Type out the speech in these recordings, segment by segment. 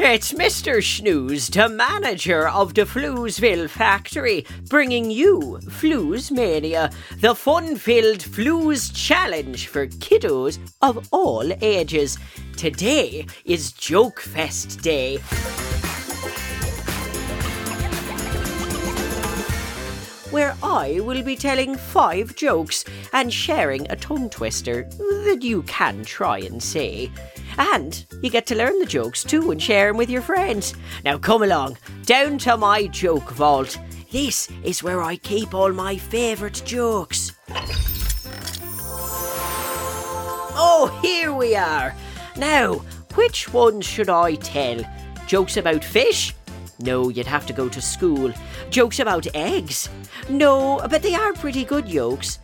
It's Mr. Snooze, the manager of the Floozeville factory, bringing you Floozemania, the fun filled Flooze challenge for kiddos of all ages. Today is Joke Fest Day. Where I will be telling five jokes and sharing a tongue twister that you can try and say. And you get to learn the jokes too and share them with your friends. Now come along, down to my joke vault. This is where I keep all my favourite jokes. Oh, here we are. Now, which ones should I tell? Jokes about fish? No, you'd have to go to school. Jokes about eggs? No, but they are pretty good jokes.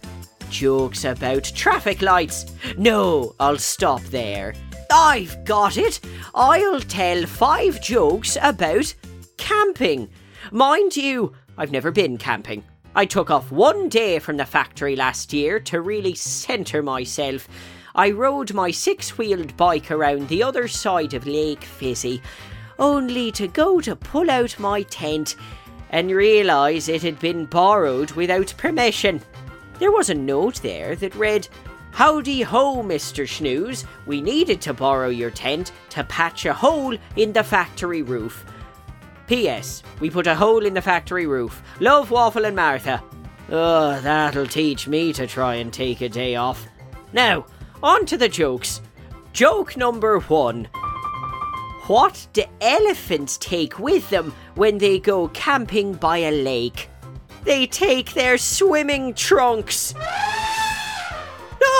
Jokes about traffic lights? No, I'll stop there. I've got it. I'll tell five jokes about camping. Mind you, I've never been camping. I took off one day from the factory last year to really centre myself. I rode my six wheeled bike around the other side of Lake Fizzy, only to go to pull out my tent and realise it had been borrowed without permission. There was a note there that read, Howdy ho, Mr. Snooze. We needed to borrow your tent to patch a hole in the factory roof. P.S. We put a hole in the factory roof. Love Waffle and Martha. Oh, that'll teach me to try and take a day off. Now, on to the jokes. Joke number one. What do elephants take with them when they go camping by a lake? They take their swimming trunks.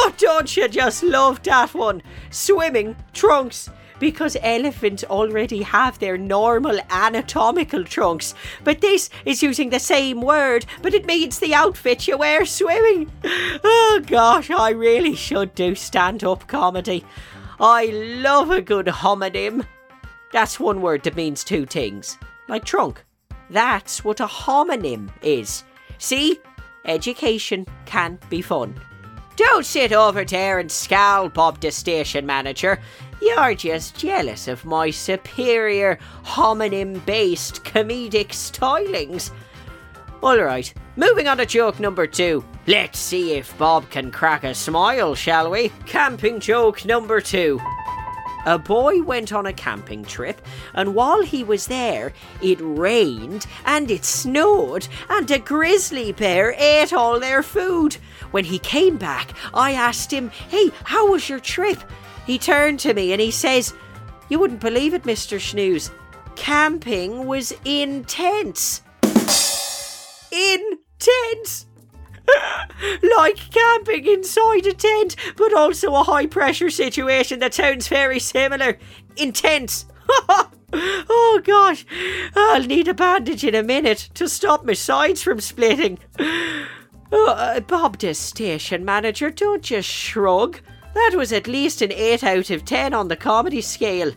Oh, don't you just love that one? Swimming trunks. Because elephants already have their normal anatomical trunks, but this is using the same word, but it means the outfit you wear swimming. Oh gosh, I really should do stand up comedy. I love a good homonym. That's one word that means two things, like trunk. That's what a homonym is. See? Education can be fun. Don't sit over there and scowl, Bob the station manager. You're just jealous of my superior homonym based comedic stylings. Alright, moving on to joke number two. Let's see if Bob can crack a smile, shall we? Camping joke number two. A boy went on a camping trip, and while he was there, it rained and it snowed, and a grizzly bear ate all their food. When he came back, I asked him, Hey, how was your trip? He turned to me and he says, You wouldn't believe it, Mr. Snooze. Camping was intense. Intense! like camping inside a tent, but also a high pressure situation that sounds very similar. Intense. oh gosh, I'll need a bandage in a minute to stop my sides from splitting. Oh, uh, Bob, the station manager, don't just shrug. That was at least an 8 out of 10 on the comedy scale.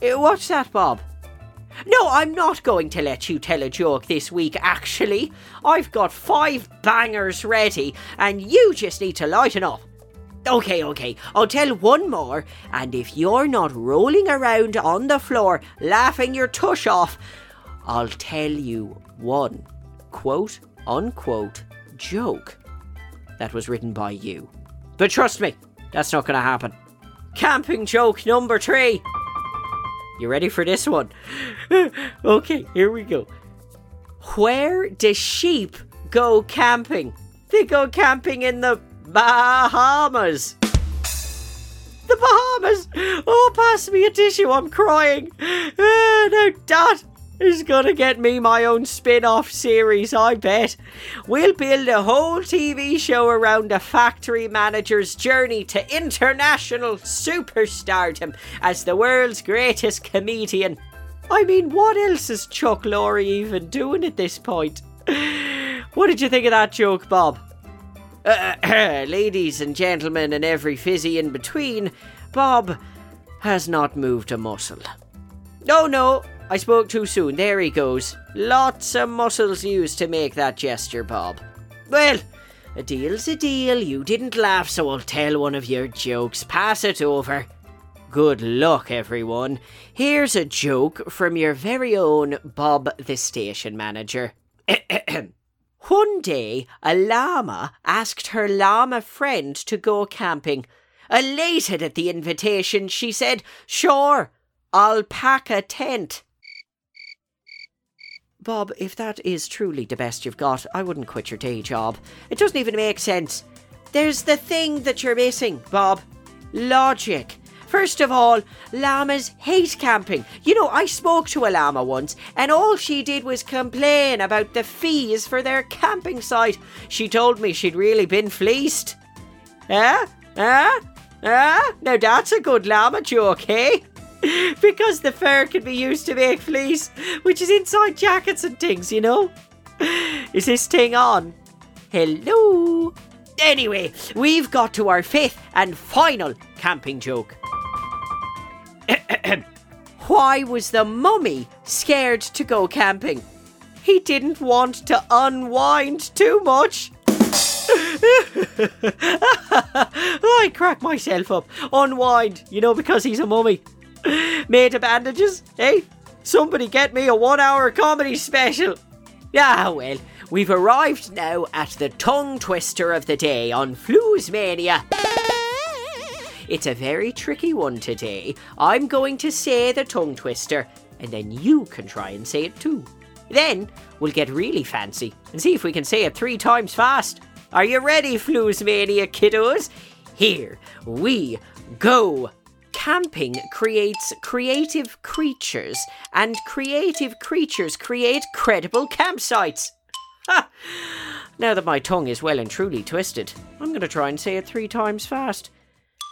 Uh, what's that, Bob? No, I'm not going to let you tell a joke this week, actually. I've got five bangers ready, and you just need to lighten up. Okay, okay, I'll tell one more, and if you're not rolling around on the floor laughing your tush off, I'll tell you one quote unquote joke that was written by you. But trust me, that's not to happen. Camping joke number three. You ready for this one? okay, here we go. Where do sheep go camping? They go camping in the Bahamas. The Bahamas! Oh, pass me a tissue, I'm crying. Uh, now, Dad is gonna get me my own spin off series, I bet. We'll build a whole TV show around a factory manager's journey to international superstardom as the world's greatest comedian. I mean, what else is Chuck Lorre even doing at this point? What did you think of that joke, Bob? Uh, ladies and gentlemen, and every fizzy in between, Bob has not moved a muscle. No, no, I spoke too soon. There he goes. Lots of muscles used to make that gesture, Bob. Well, a deal's a deal. You didn't laugh, so I'll tell one of your jokes. Pass it over. Good luck, everyone. Here's a joke from your very own Bob the station manager. One day, a llama asked her llama friend to go camping. Elated at the invitation, she said, Sure, I'll pack a tent. Bob, if that is truly the best you've got, I wouldn't quit your day job. It doesn't even make sense. There's the thing that you're missing, Bob logic. First of all, llamas hate camping. You know, I spoke to a llama once, and all she did was complain about the fees for their camping site. She told me she'd really been fleeced. Eh? Eh? Eh? Now that's a good llama joke, eh? because the fur can be used to make fleece, which is inside jackets and things, you know? Is this thing on? Hello? Anyway, we've got to our fifth and final camping joke. Why was the mummy scared to go camping? He didn't want to unwind too much. I crack myself up. Unwind, you know, because he's a mummy. Made of bandages, eh? Somebody get me a one hour comedy special. Ah, well, we've arrived now at the tongue twister of the day on Mania. It's a very tricky one today. I'm going to say the tongue twister, and then you can try and say it too. Then we'll get really fancy and see if we can say it three times fast. Are you ready, Mania kiddos? Here we go. Camping creates creative creatures, and creative creatures create credible campsites. Ha! Now that my tongue is well and truly twisted, I'm going to try and say it three times fast.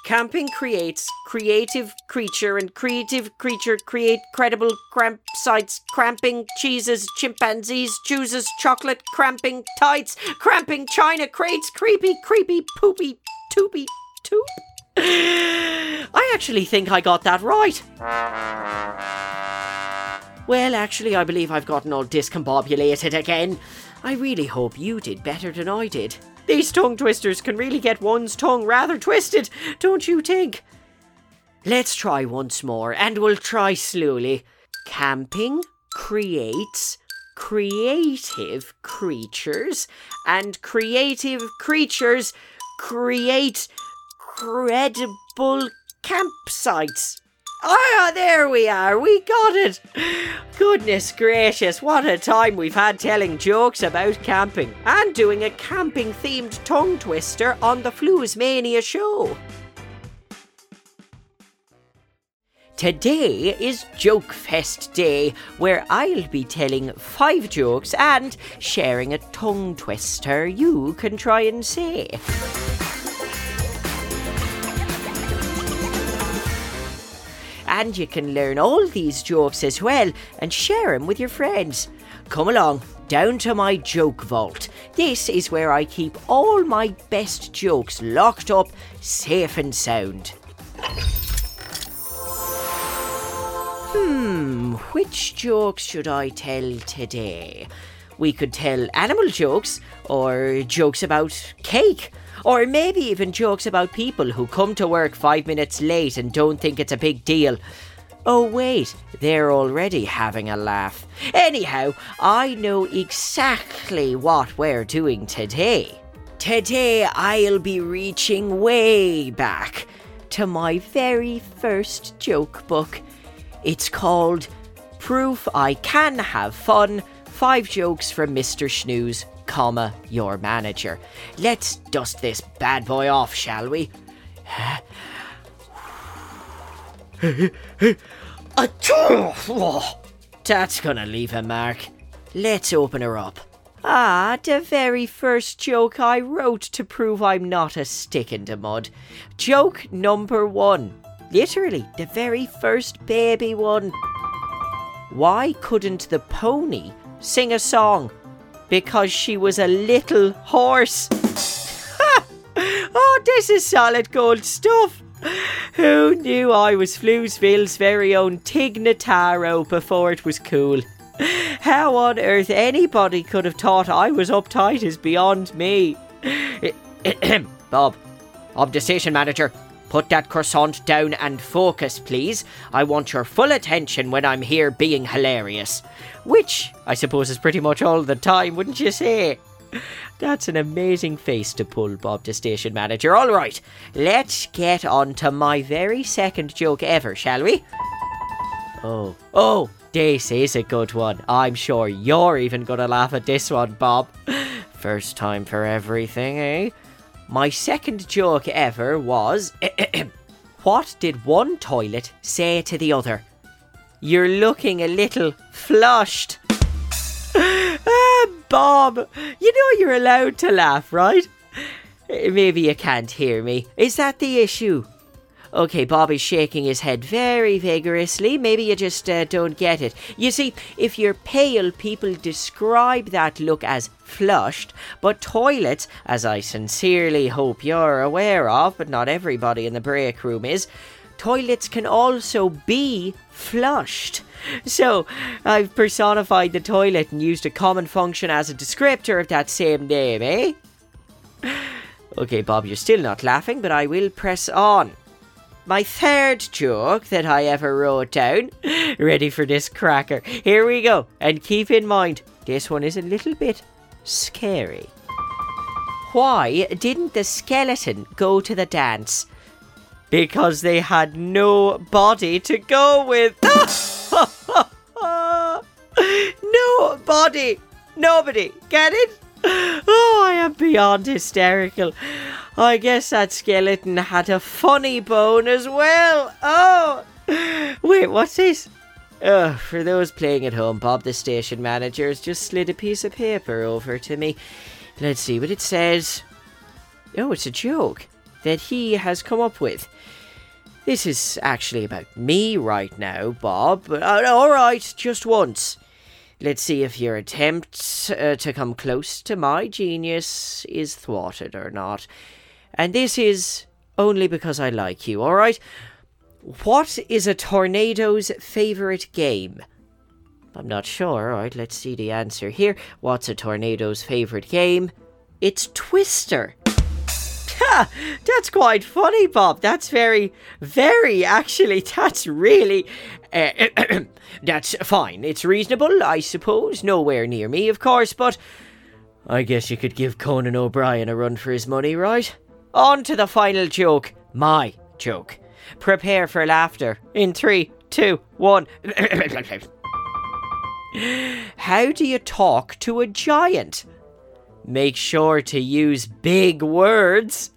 Camping creates creative creature and creative creature create credible campsites. Cramping cheeses, chimpanzees chooses chocolate. Cramping tights, cramping china crates. Creepy, creepy, poopy, toopy, toop. I actually think I got that right. Well, actually, I believe I've gotten all discombobulated again. I really hope you did better than I did. These tongue twisters can really get one's tongue rather twisted, don't you think? Let's try once more, and we'll try slowly. Camping creates creative creatures, and creative creatures create credible campsites. Ah, there we are. We got it. Goodness gracious, what a time we've had telling jokes about camping and doing a camping themed tongue twister on the Mania show. Today is Joke Fest Day, where I'll be telling five jokes and sharing a tongue twister you can try and say. And you can learn all these jokes as well and share them with your friends. Come along, down to my joke vault. This is where I keep all my best jokes locked up, safe and sound. Hmm, which jokes should I tell today? We could tell animal jokes, or jokes about cake, or maybe even jokes about people who come to work five minutes late and don't think it's a big deal. Oh, wait, they're already having a laugh. Anyhow, I know exactly what we're doing today. Today I'll be reaching way back to my very first joke book. It's called Proof I Can Have Fun Five Jokes from Mr. Snooze, comma, your manager. Let's dust this bad boy off, shall we? That's gonna leave a mark. Let's open her up. Ah, the very first joke I wrote to prove I'm not a stick in the mud. Joke number one. Literally, the very first baby one. Why couldn't the pony sing a song? Because she was a little horse. oh, this is solid gold stuff. Who knew I was Floozeville's very own Tig Notaro before it was cool? How on earth anybody could have thought I was uptight is beyond me. Bob, I'm station manager. Put that croissant down and focus, please. I want your full attention when I'm here being hilarious. Which, I suppose, is pretty much all the time, wouldn't you say? That's an amazing face to pull, Bob, the station manager. All right, let's get on to my very second joke ever, shall we? Oh, oh, this is a good one. I'm sure you're even gonna laugh at this one, Bob. First time for everything, eh? My second joke ever was What did one toilet say to the other? You're looking a little flushed. ah, Bob, you know you're allowed to laugh, right? Maybe you can't hear me. Is that the issue? Okay, Bob is shaking his head very vigorously. Maybe you just uh, don't get it. You see, if you're pale, people describe that look as flushed, but toilets, as I sincerely hope you're aware of, but not everybody in the break room is, toilets can also be flushed. So, I've personified the toilet and used a common function as a descriptor of that same name, eh? Okay, Bob, you're still not laughing, but I will press on my third joke that I ever wrote down. Ready for this cracker? Here we go. And keep in mind, this one is a little bit scary. Why didn't the skeleton go to the dance? Because they had no body to go with. no body. Nobody. Get it? Oh, I am beyond hysterical. I guess that skeleton had a funny bone as well. Oh, wait, what's this? Oh, for those playing at home, Bob the station manager has just slid a piece of paper over to me. Let's see what it says. Oh, it's a joke that he has come up with. This is actually about me right now, Bob. But uh, all right, just once. Let's see if your attempt uh, to come close to my genius is thwarted or not. And this is only because I like you, alright? What is a tornado's favourite game? I'm not sure, alright, let's see the answer here. What's a tornado's favourite game? It's Twister. Ha! That's quite funny, Bob. That's very, very, actually, that's really. Uh, that's fine. It's reasonable, I suppose. Nowhere near me, of course, but. I guess you could give Conan O'Brien a run for his money, right? On to the final joke. My joke. Prepare for laughter. In three, two, one. How do you talk to a giant? Make sure to use big words.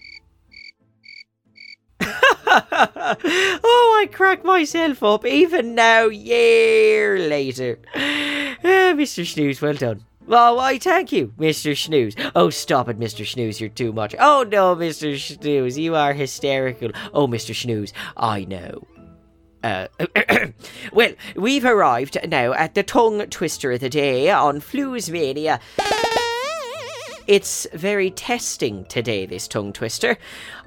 oh, I crack myself up even now, year later. Uh, Mr. Snooze, well done. Oh, why, thank you, Mr. Snooze. Oh, stop it, Mr. Snooze, you're too much. Oh, no, Mr. Snooze, you are hysterical. Oh, Mr. Snooze, I know. Uh, well, we've arrived now at the tongue twister of the day on Floozemania. It's very testing today, this tongue twister.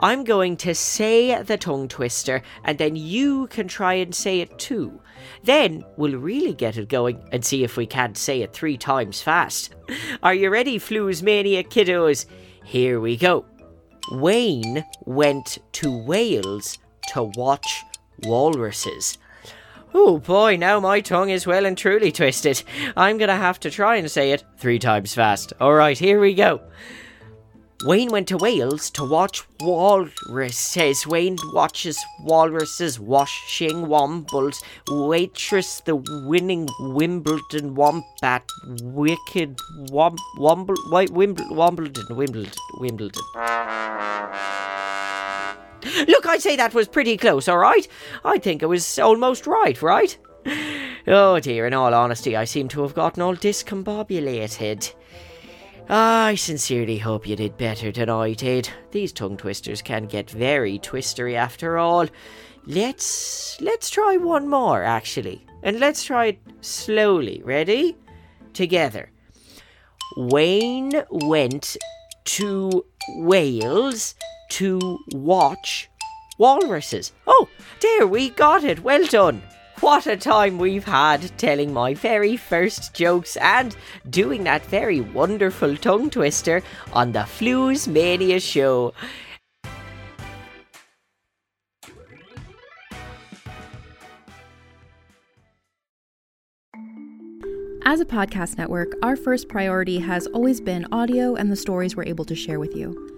I'm going to say the tongue twister, and then you can try and say it too. Then we'll really get it going and see if we can't say it three times fast. Are you ready, Floozemania kiddos? Here we go. Wayne went to Wales to watch walruses. Oh boy, now my tongue is well and truly twisted. I'm gonna have to try and say it three times fast. Alright, here we go. Wayne went to Wales to watch walruses. Wayne watches walruses washing wombles. Waitress, the winning Wimbledon wombat. Wicked wom, womble, Wimbledon, Wimbledon, Wimbledon, Wimbledon. Look, I'd say that was pretty close, all right? I think it was almost right, right? Oh dear, in all honesty, I seem to have gotten all discombobulated. I sincerely hope you did better than I did. These tongue twisters can get very twistery after all. Let's let's try one more actually. And let's try it slowly. Ready? Together. Wayne went to Wales to watch walruses. Oh, there we got it. Well done. What a time we've had telling my very first jokes and doing that very wonderful tongue twister on the Floozemania show. As a podcast network, our first priority has always been audio and the stories we're able to share with you.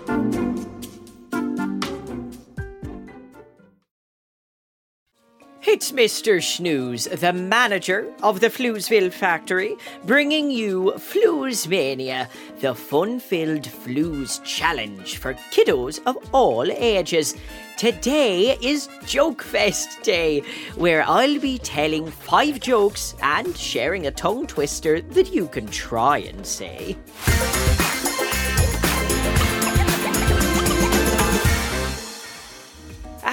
It's Mr. Snooze, the manager of the Floozeville factory, bringing you Floozemania, the fun-filled Flooze challenge for kiddos of all ages. Today is Joke Fest Day, where I'll be telling five jokes and sharing a tongue twister that you can try and say.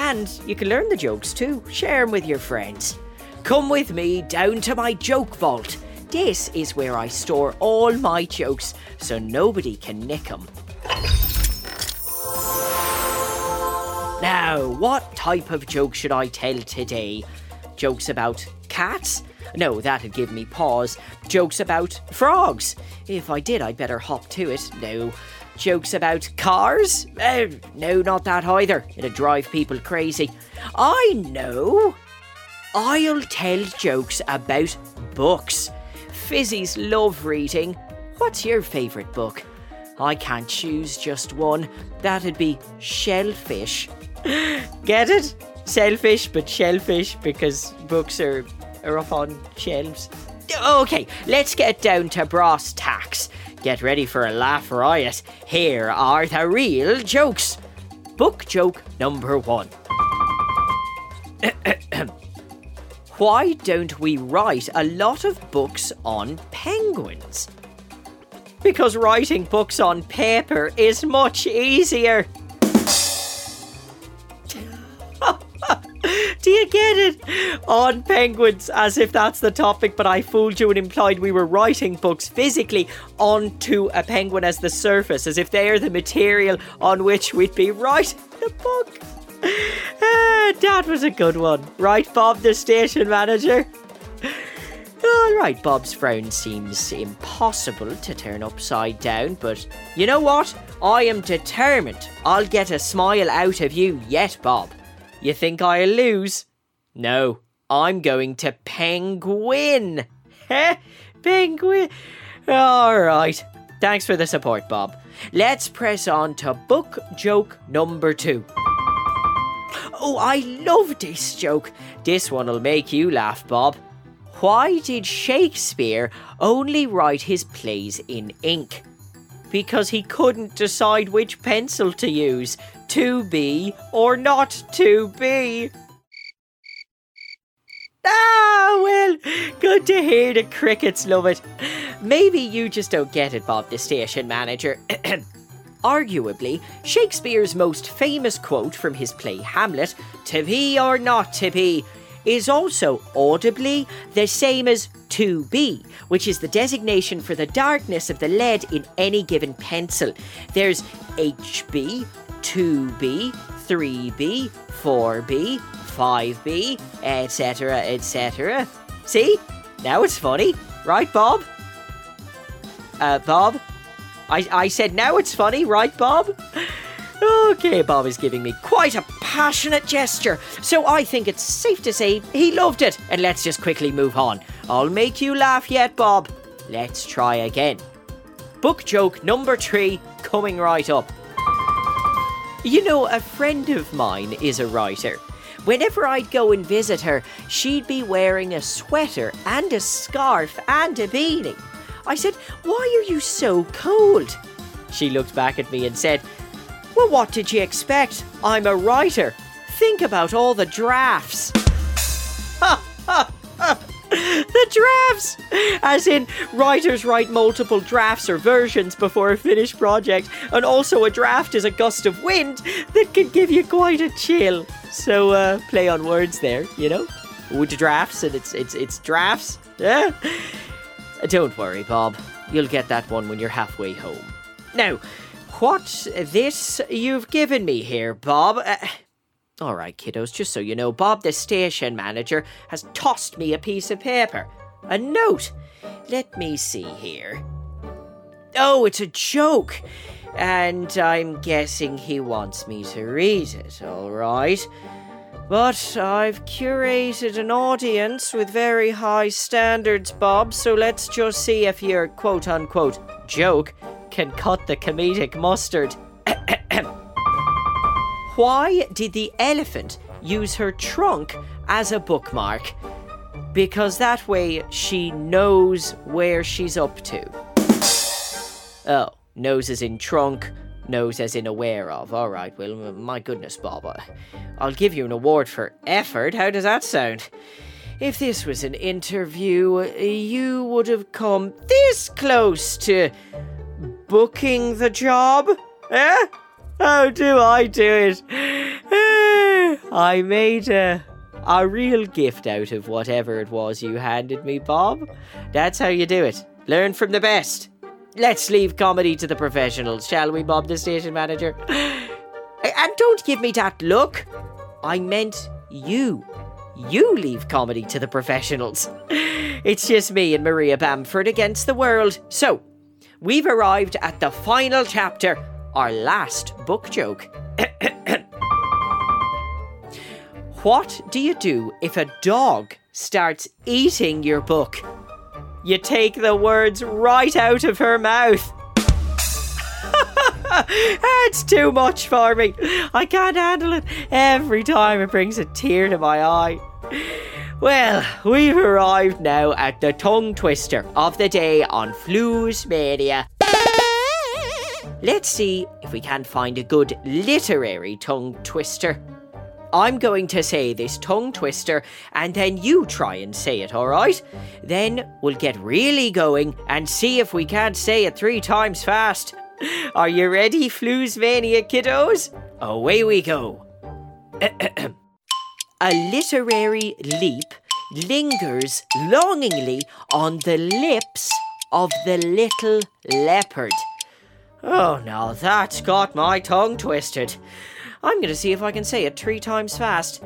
And you can learn the jokes too. Share them with your friends. Come with me down to my joke vault. This is where I store all my jokes so nobody can nick them. Now, what type of joke should I tell today? Jokes about cats? No, that'd give me pause. Jokes about frogs? If I did, I'd better hop to it. No. Jokes about cars? Uh, no, not that either. It'd drive people crazy. I know. I'll tell jokes about books. Fizzies love reading. What's your favourite book? I can't choose just one. That'd be Shellfish. Get it? selfish but shellfish because books are, are up on shelves. Okay, let's get down to brass tacks. Get ready for a laugh riot. Here are the real jokes. Book joke number one. Why don't we write a lot of books on penguins? Because writing books on paper is much easier. Do you get it? On penguins, as if that's the topic, but I fooled you and implied we were writing books physically onto a penguin as the surface, as if they are the material on which we'd be writing the book. Ah, that was a good one. Right, Bob, the station manager? All right, Bob's frown seems impossible to turn upside down, but you know what? I am determined I'll get a smile out of you yet, Bob. You think I'll lose? No, I'm going to penguin. Heh? penguin. All right. Thanks for the support, Bob. Let's press on to book joke number two. Oh, I love this joke. This one'll make you laugh, Bob. Why did Shakespeare only write his plays in ink? Because he couldn't decide which pencil to use to be or not to be. Ah, well, good to hear the crickets love it. Maybe you just don't get it, Bob, the station manager. Arguably, Shakespeare's most famous quote from his play Hamlet, to be or not to be, is also audibly the same as 2B, which is the designation for the darkness of the lead in any given pencil. There's HB, 2B, 3B, 4B, 5B, etc., etc. See? Now it's funny. Right, Bob? Uh, Bob? I, I said now it's funny, right, Bob? Okay, Bob is giving me quite a passionate gesture, so I think it's safe to say he loved it. And let's just quickly move on. I'll make you laugh yet, Bob. Let's try again. Book joke number three coming right up. You know, a friend of mine is a writer. Whenever I'd go and visit her, she'd be wearing a sweater and a scarf and a beanie. I said, Why are you so cold? She looked back at me and said, Well, what did you expect? I'm a writer. Think about all the drafts. the drafts! As in, writers write multiple drafts or versions before a finished project, and also a draft is a gust of wind that can give you quite a chill. So, uh, play on words there, you know? Wood drafts, and it's, it's, it's drafts. Yeah? Don't worry, Bob. You'll get that one when you're halfway home. Now, what's this you've given me here, Bob? Uh, all right, kiddos, just so you know, Bob, the station manager, has tossed me a piece of paper. A note. Let me see here. Oh, it's a joke. And I'm guessing he wants me to read it, all right. But I've curated an audience with very high standards, Bob, so let's just see if your quote unquote joke can cut the comedic mustard. Why did the elephant use her trunk as a bookmark? Because that way she knows where she's up to. Oh, nose as in trunk, nose as in aware of. All right, well, my goodness, Bob. I'll give you an award for effort. How does that sound? If this was an interview, you would have come this close to booking the job. Eh? How do I do it? I made a, a real gift out of whatever it was you handed me, Bob. That's how you do it. Learn from the best. Let's leave comedy to the professionals, shall we, Bob, the station manager? And don't give me that look. I meant you. You leave comedy to the professionals. It's just me and Maria Bamford against the world. So, we've arrived at the final chapter our last book joke. what do you do if a dog starts eating your book? You take the words right out of her mouth. It's too much for me. I can't handle it. Every time it brings a tear to my eye. Well, we've arrived now at the tongue twister of the day on Floozemania. Let's see if we can find a good literary tongue twister. I'm going to say this tongue twister and then you try and say it, alright? Then we'll get really going and see if we can't say it three times fast. Are you ready, Floozemania kiddos? Away we go. A literary leap lingers longingly on the lips of the little leopard. Oh, now that's got my tongue twisted. I'm going to see if I can say it three times fast.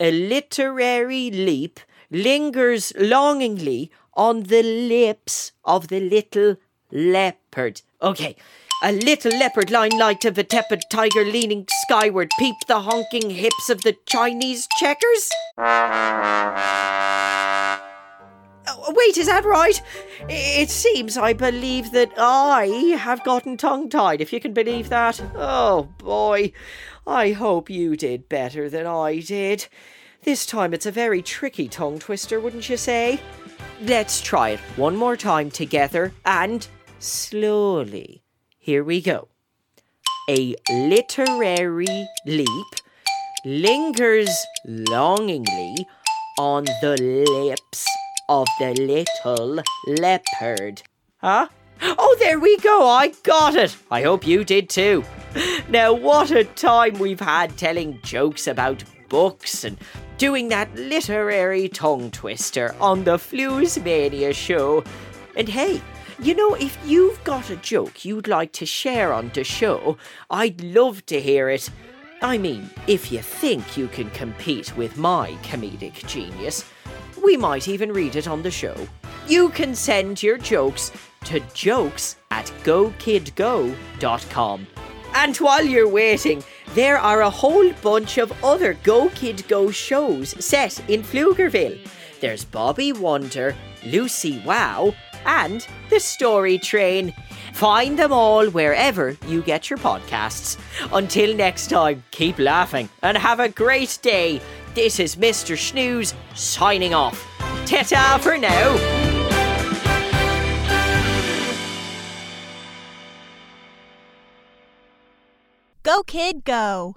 A literary leap lingers longingly on the lips of the little leopard. Okay. A little leopard line light of a tepid tiger leaning skyward peeped the honking hips of the Chinese checkers. Oh, wait, is that right? It seems I believe that I have gotten tongue tied, if you can believe that. Oh boy, I hope you did better than I did. This time it's a very tricky tongue twister, wouldn't you say? Let's try it one more time together and slowly. Here we go. A literary leap lingers longingly on the lips of the little leopard. Huh? Oh, there we go. I got it. I hope you did too. Now, what a time we've had telling jokes about books and doing that literary tongue twister on the Floozemania show. And hey, you know, if you've got a joke you'd like to share on the show, I'd love to hear it. I mean, if you think you can compete with my comedic genius, we might even read it on the show. You can send your jokes to jokes at gokidgo.com. And while you're waiting, there are a whole bunch of other Go Kid Go shows set in Floozeville. There's Bobby Wonder, Lucy Wow, and The Story Train. Find them all wherever you get your podcasts. Until next time, keep laughing and have a great day. This is Mr. Snooze signing off. Ta for now. Go, kid, go.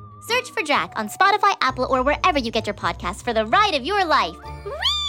Search for Drac on Spotify, Apple, or wherever you get your podcasts for the ride of your life. Whee!